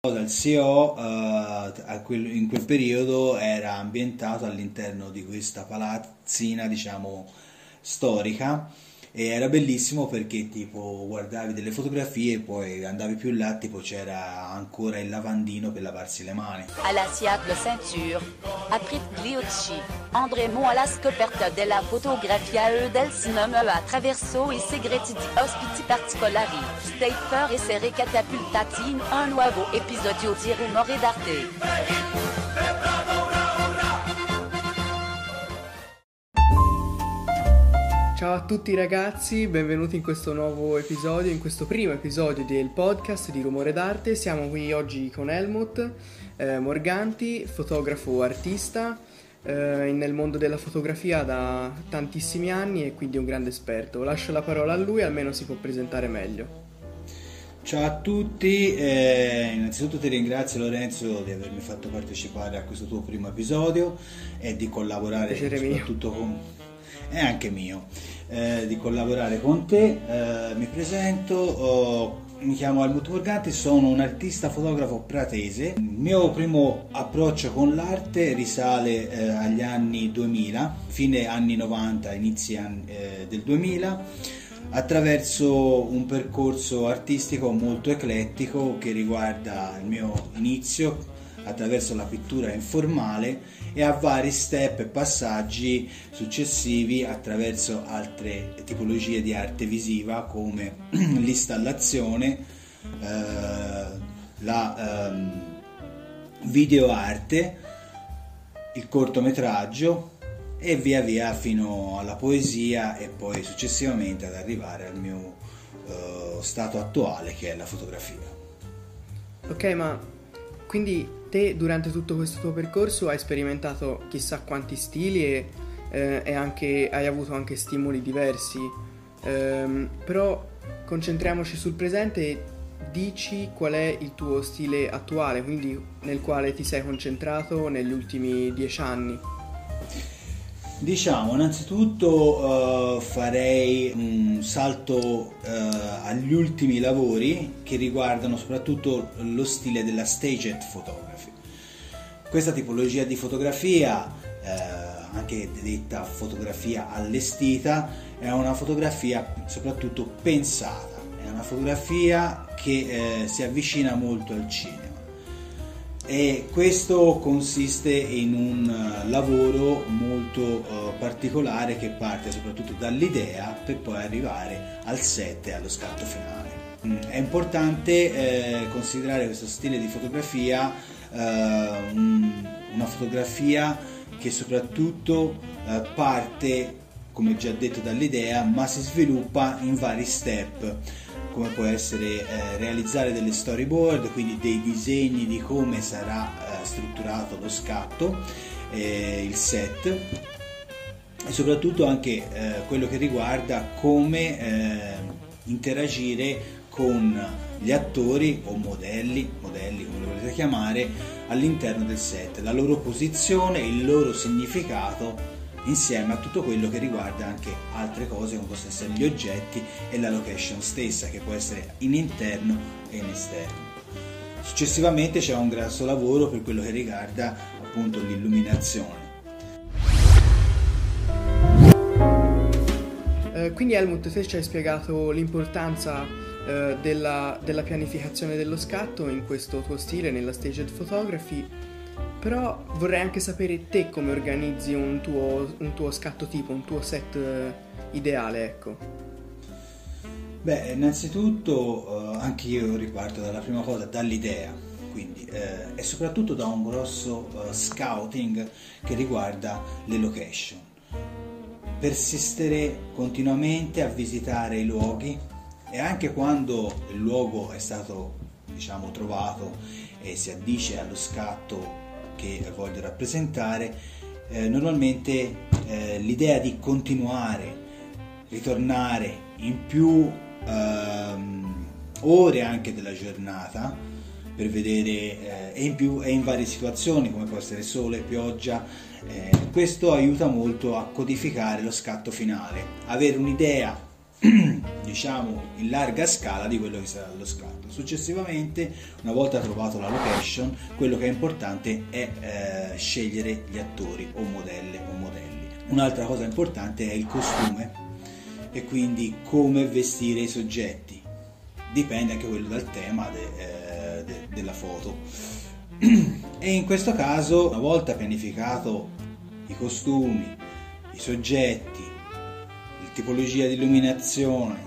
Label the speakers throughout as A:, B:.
A: dal CEO uh, quel, in quel periodo era ambientato all'interno di questa palazzina diciamo storica e era bellissimo perché tipo guardavi delle fotografie e poi andavi più là tipo c'era ancora il lavandino per lavarsi le mani.
B: Alla Siacle Ceinture Aprit Gliocci andremo alla scoperta della fotografia e del cinema attraverso i segreti di ospiti particolari. State essere catapultati in un nuovo episodio di Rumore d'Arte
C: Ciao a tutti ragazzi, benvenuti in questo nuovo episodio, in questo primo episodio del podcast di Rumore d'Arte. Siamo qui oggi con Helmut eh, Morganti, fotografo artista eh, nel mondo della fotografia da tantissimi anni e quindi un grande esperto. Lascio la parola a lui, almeno si può presentare meglio.
A: Ciao a tutti, eh, innanzitutto ti ringrazio Lorenzo di avermi fatto partecipare a questo tuo primo episodio e di collaborare soprattutto mio. con è anche mio, eh, di collaborare con te. Eh, mi presento, oh, mi chiamo Helmut Morganti, sono un artista fotografo pratese. Il mio primo approccio con l'arte risale eh, agli anni 2000, fine anni 90, inizi anni, eh, del 2000 attraverso un percorso artistico molto eclettico che riguarda il mio inizio attraverso la pittura informale e a vari step e passaggi successivi attraverso altre tipologie di arte visiva come l'installazione, eh, la ehm, videoarte, il cortometraggio e via via fino alla poesia e poi successivamente ad arrivare al mio eh, stato attuale che è la fotografia.
C: Ok, ma quindi te durante tutto questo tuo percorso hai sperimentato chissà quanti stili e, eh, e anche, hai avuto anche stimoli diversi, ehm, però concentriamoci sul presente e dici qual è il tuo stile attuale, quindi nel quale ti sei concentrato negli ultimi dieci anni.
A: Diciamo, innanzitutto uh, farei un salto uh, agli ultimi lavori che riguardano soprattutto lo stile della staged photography. Questa tipologia di fotografia, uh, anche detta fotografia allestita, è una fotografia soprattutto pensata, è una fotografia che si avvicina molto al cinema e questo consiste in un eh, lavoro molto uh, particolare che parte soprattutto dall'idea per poi arrivare al set e allo scatto finale. Mm, è importante eh, considerare questo stile di fotografia un, una fotografia che soprattutto parte, come già detto, dall'idea ma si sviluppa in vari step come può essere eh, realizzare delle storyboard, quindi dei disegni di come sarà eh, strutturato lo scatto, eh, il set e soprattutto anche eh, quello che riguarda come eh, interagire con gli attori o modelli, modelli come lo volete chiamare, all'interno del set, la loro posizione, il loro significato insieme a tutto quello che riguarda anche altre cose come possono essere gli oggetti e la location stessa che può essere in interno e in esterno. Successivamente c'è un grosso lavoro per quello che riguarda appunto l'illuminazione.
C: Eh, quindi Helmut, te ci hai spiegato l'importanza eh, della, della pianificazione dello scatto in questo tuo stile, nella staged photography però vorrei anche sapere te come organizzi un tuo, un tuo scatto tipo, un tuo set eh, ideale, ecco.
A: Beh, innanzitutto eh, anche io riparto dalla prima cosa, dall'idea, quindi eh, e soprattutto da un grosso uh, scouting che riguarda le location. Persistere continuamente a visitare i luoghi e anche quando il luogo è stato diciamo trovato e si addice allo scatto che voglio rappresentare, eh, normalmente eh, l'idea di continuare, ritornare in più ehm, ore anche della giornata per vedere eh, e in più e in varie situazioni come può essere sole, pioggia, eh, questo aiuta molto a codificare lo scatto finale, avere un'idea diciamo in larga scala di quello che sarà lo scatto. Successivamente, una volta trovato la location, quello che è importante è eh, scegliere gli attori o modelle o modelli. Un'altra cosa importante è il costume e quindi come vestire i soggetti. Dipende anche quello dal tema de, eh, de, della foto. E in questo caso, una volta pianificato i costumi, i soggetti, tipologia di illuminazione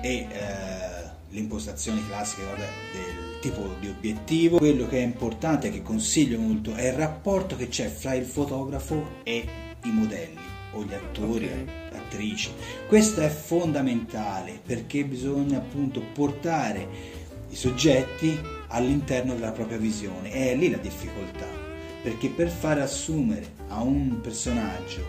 A: e eh, le impostazioni classiche vabbè, del tipo di obiettivo, quello che è importante e che consiglio molto è il rapporto che c'è fra il fotografo e i modelli o gli attori, okay. attrici. Questo è fondamentale perché bisogna appunto portare i soggetti all'interno della propria visione. È lì la difficoltà, perché per far assumere a un personaggio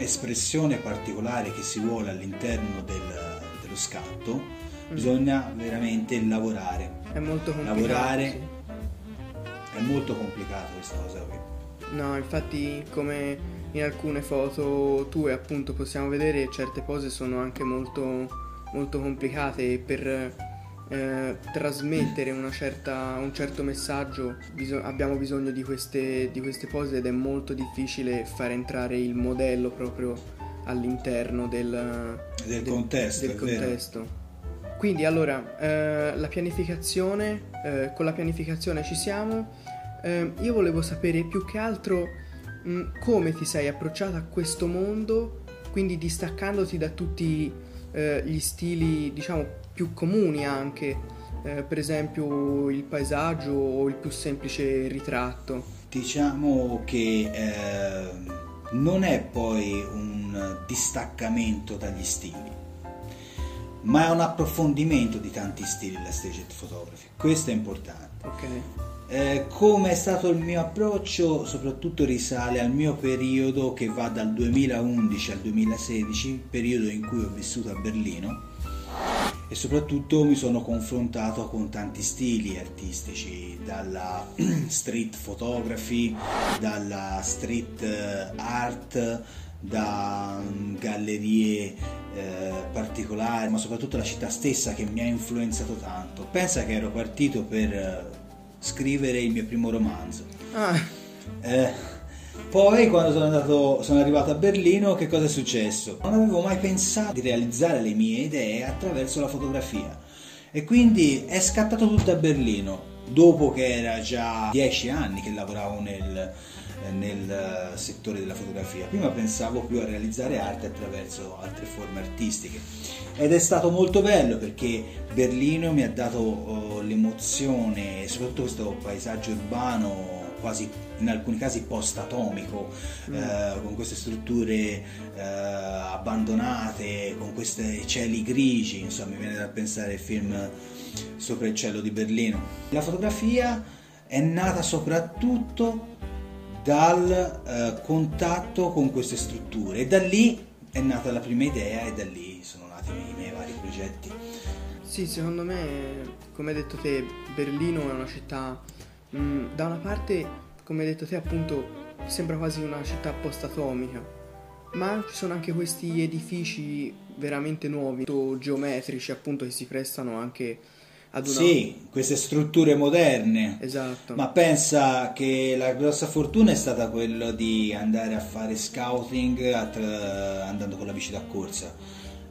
A: un'espressione particolare che si vuole all'interno del, dello scatto, mm. bisogna veramente lavorare.
C: È molto complicato.
A: Lavorare
C: sì.
A: è molto complicato questa cosa qui.
C: No, infatti come in alcune foto tue appunto possiamo vedere certe pose sono anche molto, molto complicate per eh, trasmettere certa, un certo messaggio bis- abbiamo bisogno di queste, di queste pose ed è molto difficile far entrare il modello proprio all'interno del,
A: del, del contesto.
C: Del contesto. Quindi allora, eh, la pianificazione, eh, con la pianificazione ci siamo eh, io volevo sapere più che altro mh, mm, come ti sei approcciata a questo mondo, quindi distaccandoti da tutti eh, gli stili, diciamo, più comuni anche, eh, per esempio il paesaggio o il più semplice ritratto.
A: Diciamo che eh, non è poi un distaccamento dagli stili, ma è un approfondimento di tanti stili la staged photography. Questo è importante.
C: Ok.
A: Eh, come è stato il mio approccio soprattutto risale al mio periodo che va dal 2011 al 2016, periodo in cui ho vissuto a Berlino e soprattutto mi sono confrontato con tanti stili artistici, dalla street photography, dalla street eh, art, da mm, gallerie eh, particolari, ma soprattutto la città stessa che mi ha influenzato tanto. Pensa che ero partito per eh, scrivere il mio primo romanzo.
C: Ah.
A: Eh, poi quando sono, andato, sono arrivato a Berlino che cosa è successo? Non avevo mai pensato di realizzare le mie idee attraverso la fotografia e quindi è scattato tutto a Berlino dopo che era già dieci anni che lavoravo nel, nel settore della fotografia. Prima pensavo più a realizzare arte attraverso altre forme artistiche ed è stato molto bello perché Berlino mi ha dato oh, l'emozione, soprattutto questo paesaggio urbano quasi in alcuni casi post-atomico, mm. eh, con queste strutture eh, abbandonate, con questi cieli grigi, insomma mi viene da pensare al film Sopra il cielo di Berlino. La fotografia è nata soprattutto dal eh, contatto con queste strutture e da lì è nata la prima idea e da lì sono nati i miei vari progetti.
C: Sì, secondo me, come hai detto te, Berlino è una città, mh, mm, da una parte, come hai detto te, appunto, sembra quasi una città post-atomica, ma ci sono anche questi edifici veramente nuovi, geometrici, appunto, che si prestano anche ad una...
A: Sì, queste strutture moderne.
C: Esatto.
A: Ma pensa che la grossa fortuna è stata quella di andare a fare scouting attra... andando con la bici da corsa.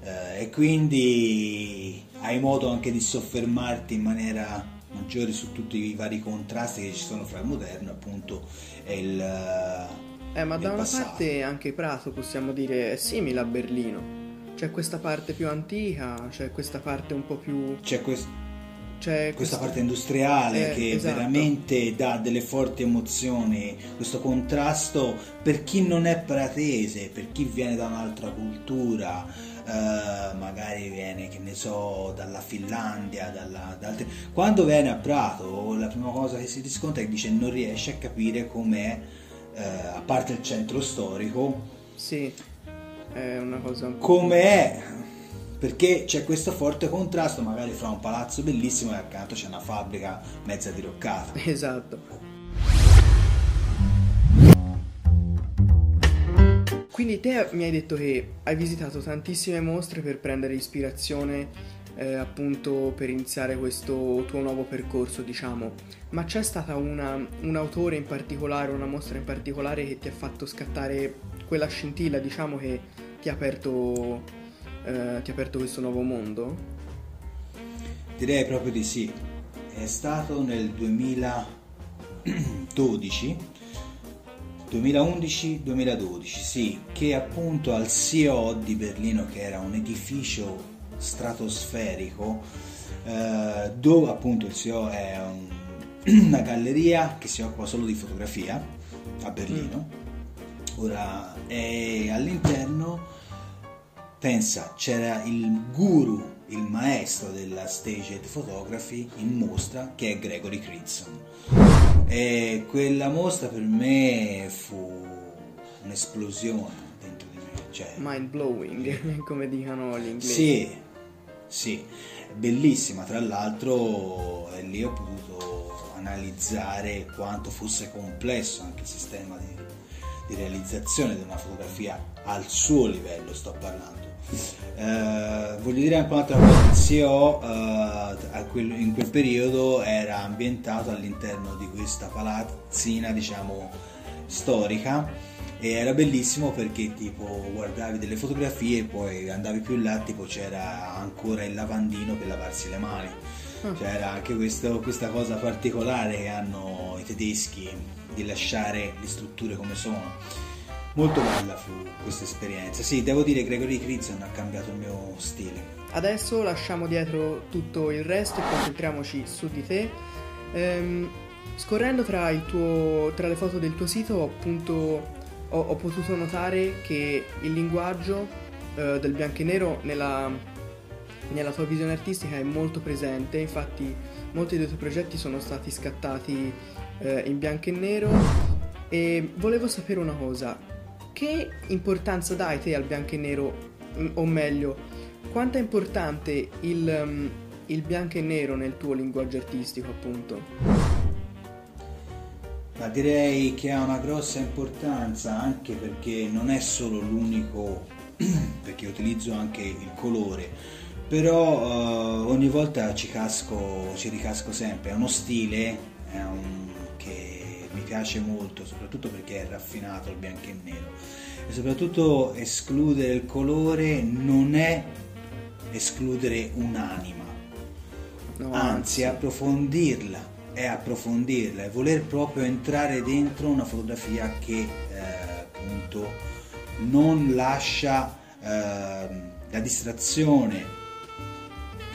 A: Eh, e quindi hai modo anche di soffermarti in maniera maggiore su tutti i vari contrasti che ci sono fra il moderno appunto e il
C: eh, ma da una passato. parte anche Prato possiamo dire è simile a Berlino. C'è questa parte più antica, c'è questa parte un po' più...
A: C'è questo
C: c'è
A: questa parte industriale
C: eh,
A: che
C: esatto.
A: veramente dà delle forti emozioni, questo contrasto per chi non è pratese, per chi viene da un'altra cultura, eh, magari viene, che ne so, dalla Finlandia, dalla, da altre... quando viene a Prato la prima cosa che si riscontra è che dice non riesce a capire com'è, eh, a parte il centro storico,
C: sì, è una cosa un
A: po'... com'è perché c'è questo forte contrasto magari fra un palazzo bellissimo e accanto c'è una fabbrica mezza diroccata.
C: Esatto. Quindi te mi hai detto che hai visitato tantissime mostre per prendere ispirazione eh, appunto per iniziare questo tuo nuovo percorso, diciamo. Ma c'è stata una, un autore in particolare, una mostra in particolare che ti ha fatto scattare quella scintilla, diciamo, che ti ha aperto, eh, ti ha aperto questo nuovo mondo?
A: Direi proprio di sì. È stato nel 2012 2011-2012, sì, che appunto al CEO di Berlino, che era un edificio stratosferico, eh, dove appunto il CEO è un, una galleria che si occupa solo di fotografia a Berlino. Mm. Ora, e all'interno, pensa, c'era il guru, il maestro della staged photography in mostra, che è Gregory Critson e quella mostra per me fu un'esplosione dentro di me. Cioè,
C: Mind blowing, come dicono gli inglesi.
A: Sì, sì, bellissima. Tra l'altro e lì ho potuto analizzare quanto fosse complesso anche il sistema di, di realizzazione di una fotografia al suo livello, sto parlando eh, voglio dire anche un'altra cosa, il CEO eh, quel, in quel periodo era ambientato all'interno di questa palazzina, diciamo, storica e era bellissimo perché tipo guardavi delle fotografie e poi andavi più in là tipo c'era ancora il lavandino per lavarsi le mani ah. c'era anche questo, questa cosa particolare che hanno i tedeschi di lasciare le strutture come sono Molto bella fu questa esperienza. Sì, devo dire Gregory Critson ha cambiato il mio stile.
C: Adesso lasciamo dietro tutto il resto e concentriamoci su di te. Ehm, scorrendo tra, tuo, tra, le foto del tuo sito, appunto, ho, ho potuto notare che il linguaggio eh, del bianco e nero nella, nella tua visione artistica è molto presente. Infatti, molti dei tuoi progetti sono stati scattati eh, in bianco e nero. E volevo sapere una cosa, che importanza dai te al bianco e nero? Mm, o meglio, quanto è importante il, um, il bianco e nero nel tuo linguaggio artistico, appunto?
A: Ma direi che ha una grossa importanza anche perché non è solo l'unico, perché utilizzo anche il colore, però uh, ogni volta ci casco, ci ricasco sempre, è uno stile è un, piace molto, soprattutto perché è raffinato il bianco e nero. E soprattutto escludere il colore non è escludere un'anima, no, anzi, anzi approfondirla, è approfondirla, è voler proprio entrare dentro una fotografia che eh, appunto non lascia eh, la distrazione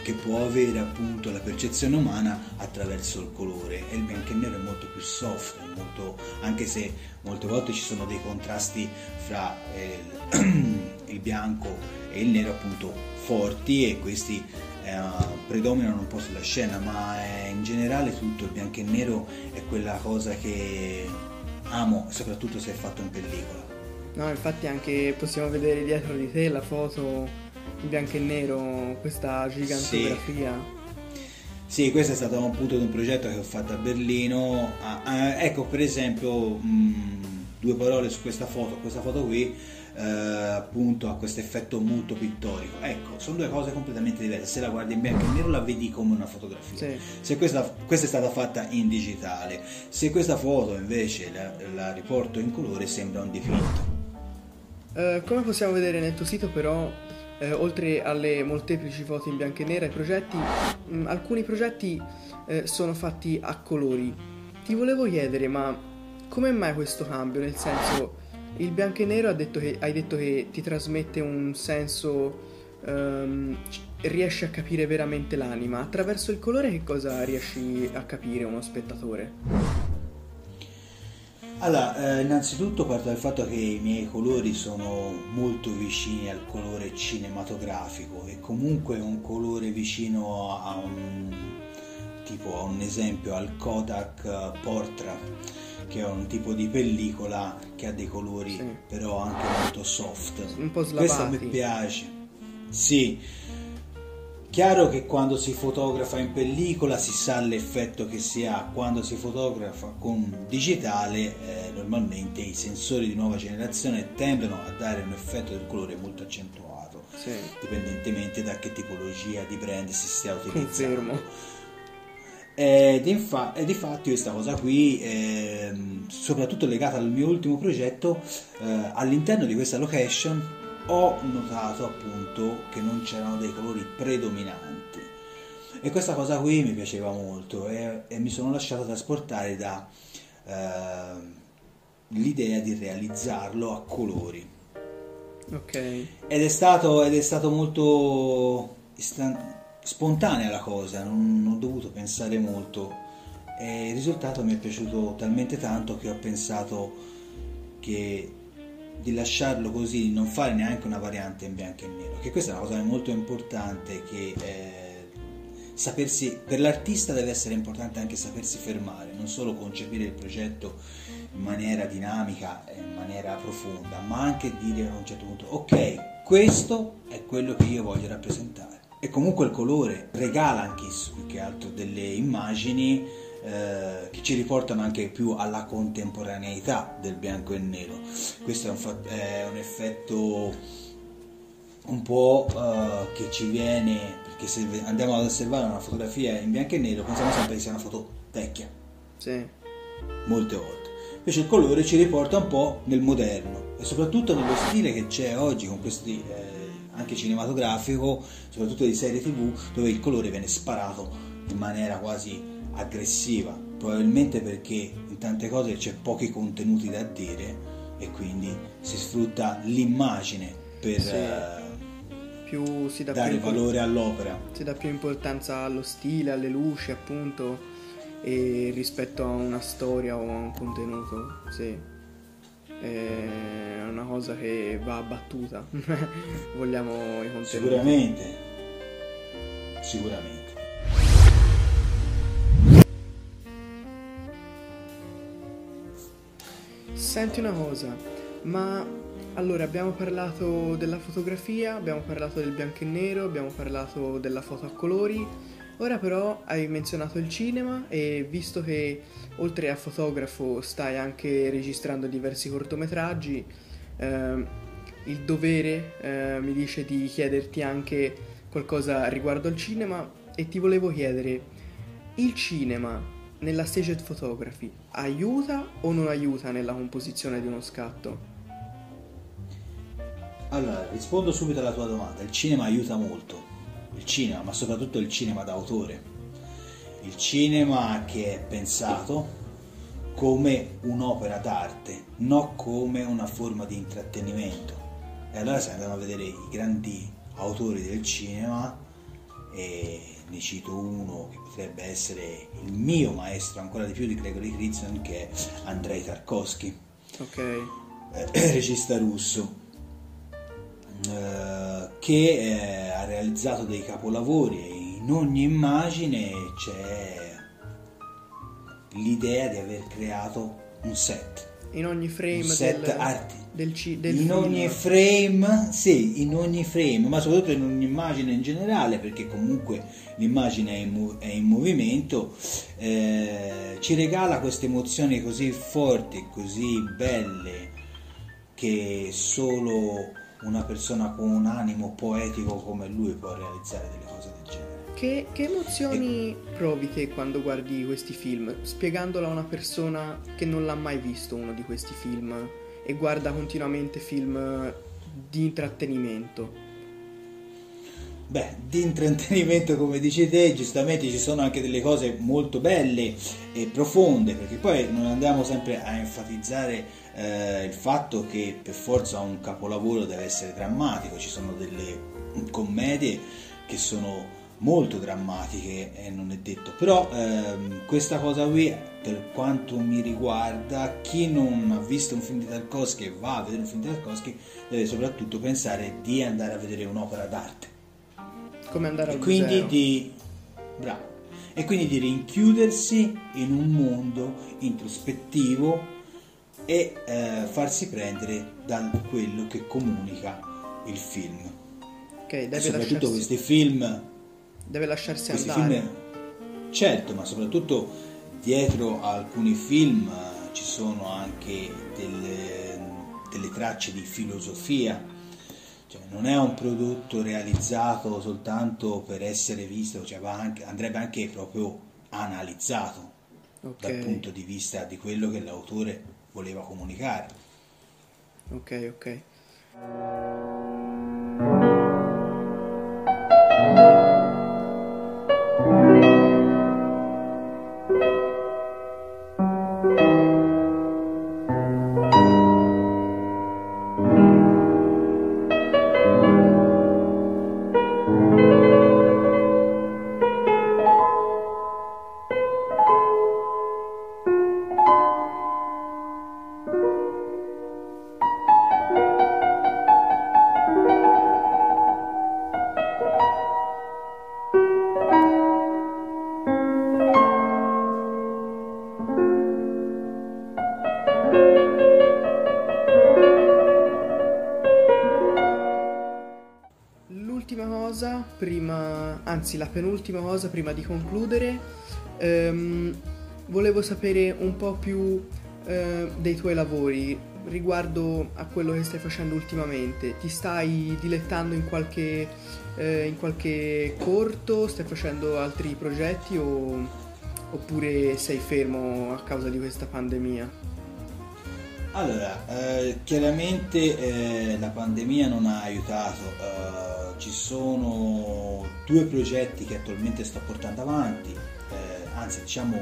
A: che può avere appunto la percezione umana attraverso il colore e il bianco e nero è molto più soft, molto, anche se molte volte ci sono dei contrasti fra eh, il bianco e il nero appunto forti e questi eh, predominano un po' sulla scena, ma è, in generale tutto il bianco e nero è quella cosa che amo, soprattutto se è fatto in pellicola.
C: No, infatti anche possiamo vedere dietro di te la foto in bianco e nero questa gigantografia.
A: Sì. sì. questo è stato appunto un progetto che ho fatto a Berlino. Ah, ah, ecco, per esempio, mh, mm, due parole su questa foto. Questa foto qui eh, appunto ha questo effetto molto pittorico. Ecco, sono due cose completamente diverse. Se la guardi in bianco e nero la vedi come una fotografia. Sì. Se questa, questa, è stata fatta in digitale, se questa foto invece la, la riporto in colore sembra un dipinto.
C: Uh, come possiamo vedere nel tuo sito però eh, oltre alle molteplici foto in bianco e nero, progetti, mh, mm, alcuni progetti eh, sono fatti a colori. Ti volevo chiedere, ma come mai questo cambio? Nel senso, il bianco e nero detto che, hai detto che ti trasmette un senso, ehm, riesci a capire veramente l'anima. Attraverso il colore che cosa riesci a capire uno spettatore?
A: Allora, eh, innanzitutto parto dal fatto che i miei colori sono molto vicini al colore cinematografico e comunque un colore vicino a un tipo a un esempio al Kodak Portra che è un tipo di pellicola che ha dei colori sì. però anche molto soft.
C: Un po' slavati.
A: Questo mi piace. Sì. Chiaro che quando si fotografa in pellicola si sa l'effetto che si ha, quando si fotografa con digitale eh, normalmente i sensori di nuova generazione tendono a dare un effetto del colore molto accentuato,
C: Sì.
A: dipendentemente da che tipologia di brand si stia utilizzando.
C: Confermo.
A: Ed, infa- e difatti questa cosa qui, ehm, soprattutto legata al mio ultimo progetto, eh, all'interno di questa location ho notato appunto che non c'erano dei colori predominanti. E questa cosa qui mi piaceva molto e, e mi sono lasciato trasportare da ehm, l'idea di realizzarlo a colori.
C: Ok.
A: Ed è stato, ed è stato molto istan- spontanea la cosa, non, non ho dovuto pensare molto e il risultato mi è piaciuto talmente tanto che ho pensato che di lasciarlo così, di non fare neanche una variante in bianco e nero, che questa è una cosa molto importante che eh, sapersi, per l'artista deve essere importante anche sapersi fermare, non solo concepire il progetto in maniera dinamica in maniera profonda, ma anche dire a un certo punto ok, questo è quello che io voglio rappresentare. E comunque il colore regala anche più che altro delle immagini eh, che ci riportano anche più alla contemporaneità del bianco e nero. Questo è un, fa- è un effetto un po' eh, che ci viene perché se andiamo ad osservare una fotografia in bianco e nero pensiamo sempre che sia una foto vecchia
C: Sì.
A: molte volte invece il colore ci riporta un po' nel moderno e soprattutto nello stile che c'è oggi con questi eh, anche cinematografico soprattutto di serie tv dove il colore viene sparato in maniera quasi aggressiva probabilmente perché in tante cose c'è pochi contenuti da dire e quindi si sfrutta l'immagine per
C: Sì.
A: eh,
C: Più
A: dare valore all'opera
C: si dà più importanza allo stile, alle luci, appunto, e rispetto a una storia o a un contenuto, sì. È una cosa che va abbattuta. Vogliamo i contenuti.
A: sicuramente sicuramente
C: Senti una cosa, ma allora abbiamo parlato della fotografia, abbiamo parlato del bianco e nero, abbiamo parlato della foto a colori. Ora però hai menzionato il cinema e visto che oltre a fotografo stai anche registrando diversi cortometraggi, ehm, il dovere eh, mi dice di chiederti anche qualcosa riguardo al cinema e ti volevo chiedere, il cinema nella staged photography aiuta o non aiuta nella composizione di uno scatto?
A: Allora, rispondo subito alla tua domanda. Il cinema aiuta molto. Il cinema, ma soprattutto il cinema d'autore. Il cinema che è pensato come un'opera d'arte, non come una forma di intrattenimento. E allora se andiamo a vedere i grandi autori del cinema, e ne cito uno che potrebbe essere il mio maestro ancora di più di Gregory Critzon, che è Andrei Tarkovsky
C: Ok,
A: eh, regista russo eh, che eh, ha realizzato dei capolavori e in ogni immagine c'è l'idea di aver creato un set
C: in ogni frame
A: un set
C: del,
A: arti
C: del, ci- del
A: in
C: film.
A: ogni frame sì in ogni frame ma soprattutto in ogni immagine in generale perché comunque l'immagine è in, è in movimento eh, ci regala queste emozioni così forti così belle che solo una persona con un animo poetico come lui può realizzare delle cose del genere
C: Che, che emozioni provi te quando guardi questi film? Spiegandolo a una persona che non l'ha mai visto uno di questi film e guarda continuamente film di intrattenimento.
A: Beh, di intrattenimento come dici te, giustamente ci sono anche delle cose molto belle e profonde, perché poi non andiamo sempre a enfatizzare eh, il fatto che per forza un capolavoro deve essere drammatico, ci sono delle commedie che sono molto drammatiche e non è detto, però ehm, questa cosa qui per quanto mi riguarda chi non ha visto un film di Tarkovsky e va a vedere un film di Tarkovsky deve soprattutto pensare di andare a vedere un'opera d'arte.
C: Come andare
A: e
C: al
A: quindi di bravo. E quindi di rinchiudersi in un mondo introspettivo e eh, farsi prendere da quello che comunica il film.
C: Ok,
A: e soprattutto
C: lasciarsi...
A: questi film
C: deve lasciarsi
A: Questi
C: andare.
A: film, certo, ma soprattutto dietro a alcuni film eh, ci sono anche delle, delle tracce di filosofia. Cioè, non è un prodotto realizzato soltanto per essere visto, cioè va anche- andrebbe anche proprio analizzato
C: Ok,
A: dal punto di vista di quello che l'autore voleva comunicare.
C: ok, ok. Anzi la penultima cosa prima di concludere, ehm, volevo sapere un po' più eh, dei tuoi lavori riguardo a quello che stai facendo ultimamente. Ti stai dilettando in qualche, eh, in qualche corto? Stai facendo altri progetti o, oppure sei fermo a causa di questa pandemia?
A: Allora, eh, chiaramente eh, la pandemia non ha aiutato, eh, ci sono due progetti che attualmente sto portando avanti, eh, anzi diciamo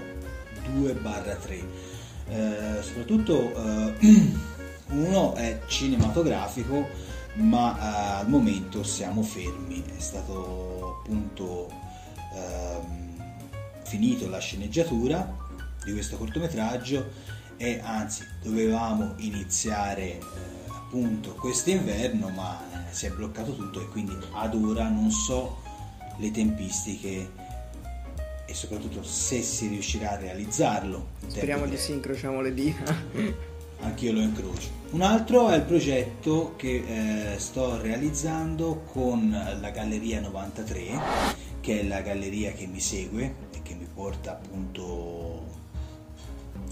A: 2 barra 3, Eh, soprattutto eh, uno è cinematografico ma eh, al momento siamo fermi, è stato appunto ehm, finito la sceneggiatura di questo cortometraggio e anzi dovevamo iniziare eh, appunto quest'inverno ma si è bloccato tutto e quindi ad ora non so le tempistiche e soprattutto se si riuscirà a realizzarlo.
C: Speriamo di sì, incrociamo le dita.
A: Anch'io lo incrocio. Un altro è il progetto che eh, sto realizzando con la Galleria 93, che è la galleria che mi segue e che mi porta appunto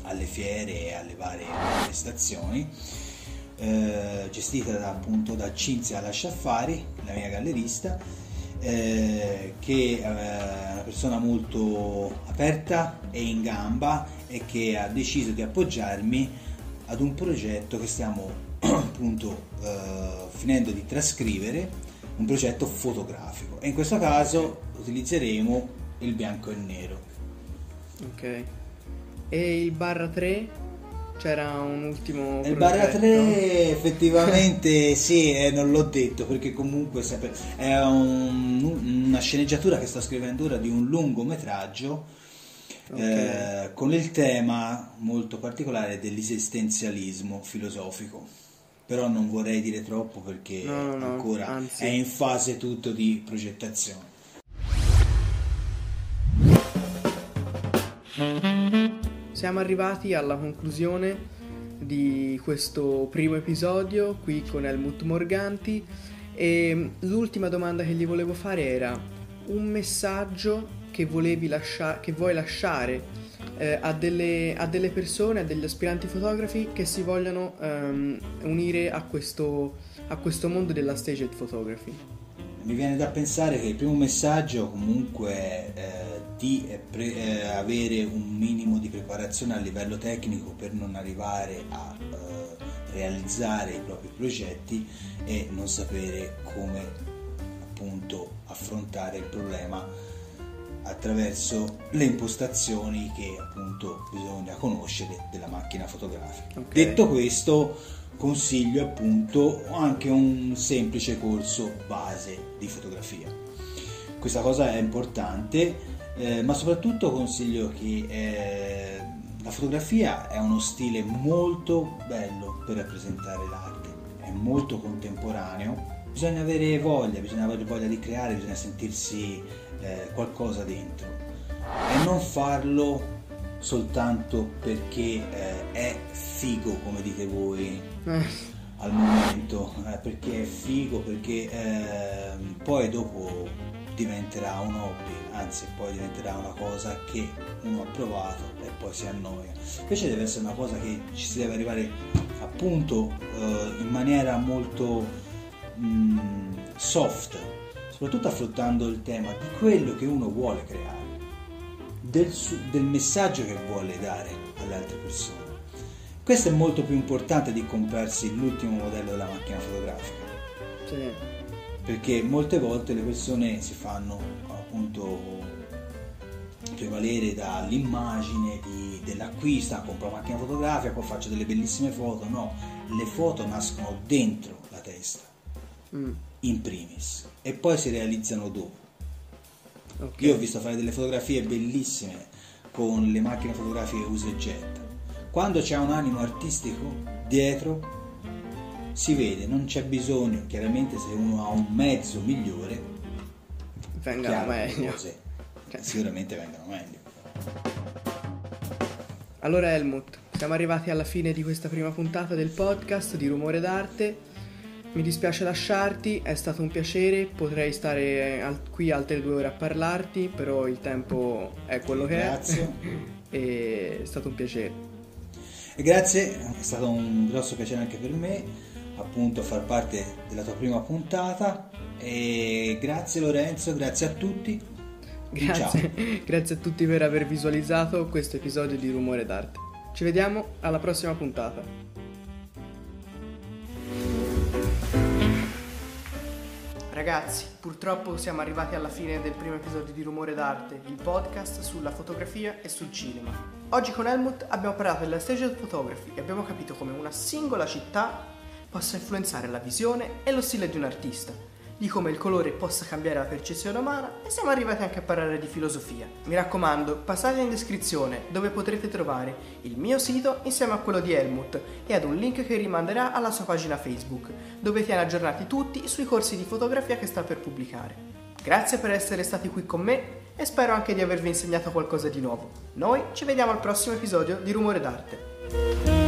A: alle fiere e alle varie manifestazioni. Eh, gestita da, appunto da Cinzia Lasciaffari, la mia gallerista, eh, che è una persona molto aperta e in gamba e che ha deciso di appoggiarmi ad un progetto che stiamo appunto eh, finendo di trascrivere, un progetto fotografico e in questo caso utilizzeremo il bianco e il nero.
C: Ok. E il barra 3? C'era un ultimo
A: Il barra
C: progetto?
A: 3 effettivamente sì, eh, non l'ho detto perché comunque è un- una sceneggiatura che sto scrivendo ora di un lungometraggio
C: Ok.
A: eh, con il tema molto particolare dell'esistenzialismo filosofico. Però non vorrei dire troppo perché
C: no, no,
A: ancora
C: anzi.
A: è in fase tutto di progettazione.
C: Siamo arrivati alla conclusione di questo primo episodio qui con Helmut Morganti e l'ultima domanda che gli volevo fare era un messaggio che volevi lasciare che vuoi lasciare eh, a, delle, a delle persone, a degli aspiranti fotografi che si vogliono ehm, unire a questo, a questo mondo della staged photography.
A: Mi viene da pensare che il primo messaggio comunque eh, di pre- eh, avere un minimo di preparazione a livello tecnico per non arrivare a eh, realizzare i propri progetti e non sapere come appunto affrontare il problema attraverso le impostazioni che appunto bisogna conoscere della macchina fotografica.
C: Ok.
A: Detto questo, consiglio appunto anche un semplice corso base di fotografia. Questa cosa è importante, eh, ma soprattutto consiglio che eh, la fotografia è uno stile molto bello per rappresentare l'arte, è molto contemporaneo. Bisogna avere voglia, bisogna avere voglia di creare, bisogna sentirsi eh, qualcosa dentro. E non farlo soltanto perché eh, è figo, come dite voi,
C: Eh,
A: al momento, perché è figo, perché ehm, poi dopo diventerà un hobby, anzi poi diventerà una cosa che uno ha provato e poi si annoia. Invece deve essere una cosa che ci si deve arrivare appunto eh, in maniera molto mh, mm, soft, soprattutto affrontando il tema di quello che uno vuole creare, del, del messaggio che vuole dare alle altre persone. Questo è molto più importante di comprarsi l'ultimo modello della macchina fotografica.
C: Sì
A: perché molte volte le persone si fanno appunto prevalere dall'immagine di, dell'acquisto, ah, compro una macchina fotografica, poi faccio delle bellissime foto, no, le foto nascono dentro la testa, mm. in primis, e poi si realizzano dopo. Okay. Io ho visto fare delle fotografie bellissime con le macchine fotografiche usa e getta. Quando c'è un animo artistico dietro, si vede, non c'è bisogno, chiaramente se uno ha un mezzo migliore,
C: vengano meglio.
A: Cose, cioè, sicuramente vengano meglio.
C: Allora Helmut, siamo arrivati alla fine di questa prima puntata del podcast di Rumore d'Arte. Mi dispiace lasciarti, è stato un piacere, potrei stare al- qui altre due ore a parlarti, però il tempo è quello che
A: Grazie.
C: è. e è stato un piacere.
A: Grazie, è stato un grosso piacere anche per me appunto far parte della tua prima puntata e grazie Lorenzo, grazie a tutti.
C: Grazie, grazie a tutti per aver visualizzato questo episodio di Rumore d'Arte. Ci vediamo alla prossima puntata. Ragazzi, purtroppo siamo arrivati alla fine del primo episodio di Rumore d'Arte, il podcast sulla fotografia e sul cinema. Oggi con Helmut abbiamo parlato della stage photography e abbiamo capito come una singola città possa influenzare la visione e lo stile di un artista, di come il colore possa cambiare la percezione umana e siamo arrivati anche a parlare di filosofia. Mi raccomando, passate in descrizione dove potrete trovare il mio sito insieme a quello di Helmut e ad un link che rimanderà alla sua pagina Facebook, dove tiene aggiornati tutti sui corsi di fotografia che sta per pubblicare. Grazie per essere stati qui con me e spero anche di avervi insegnato qualcosa di nuovo. Noi ci vediamo al prossimo episodio di Rumore d'Arte.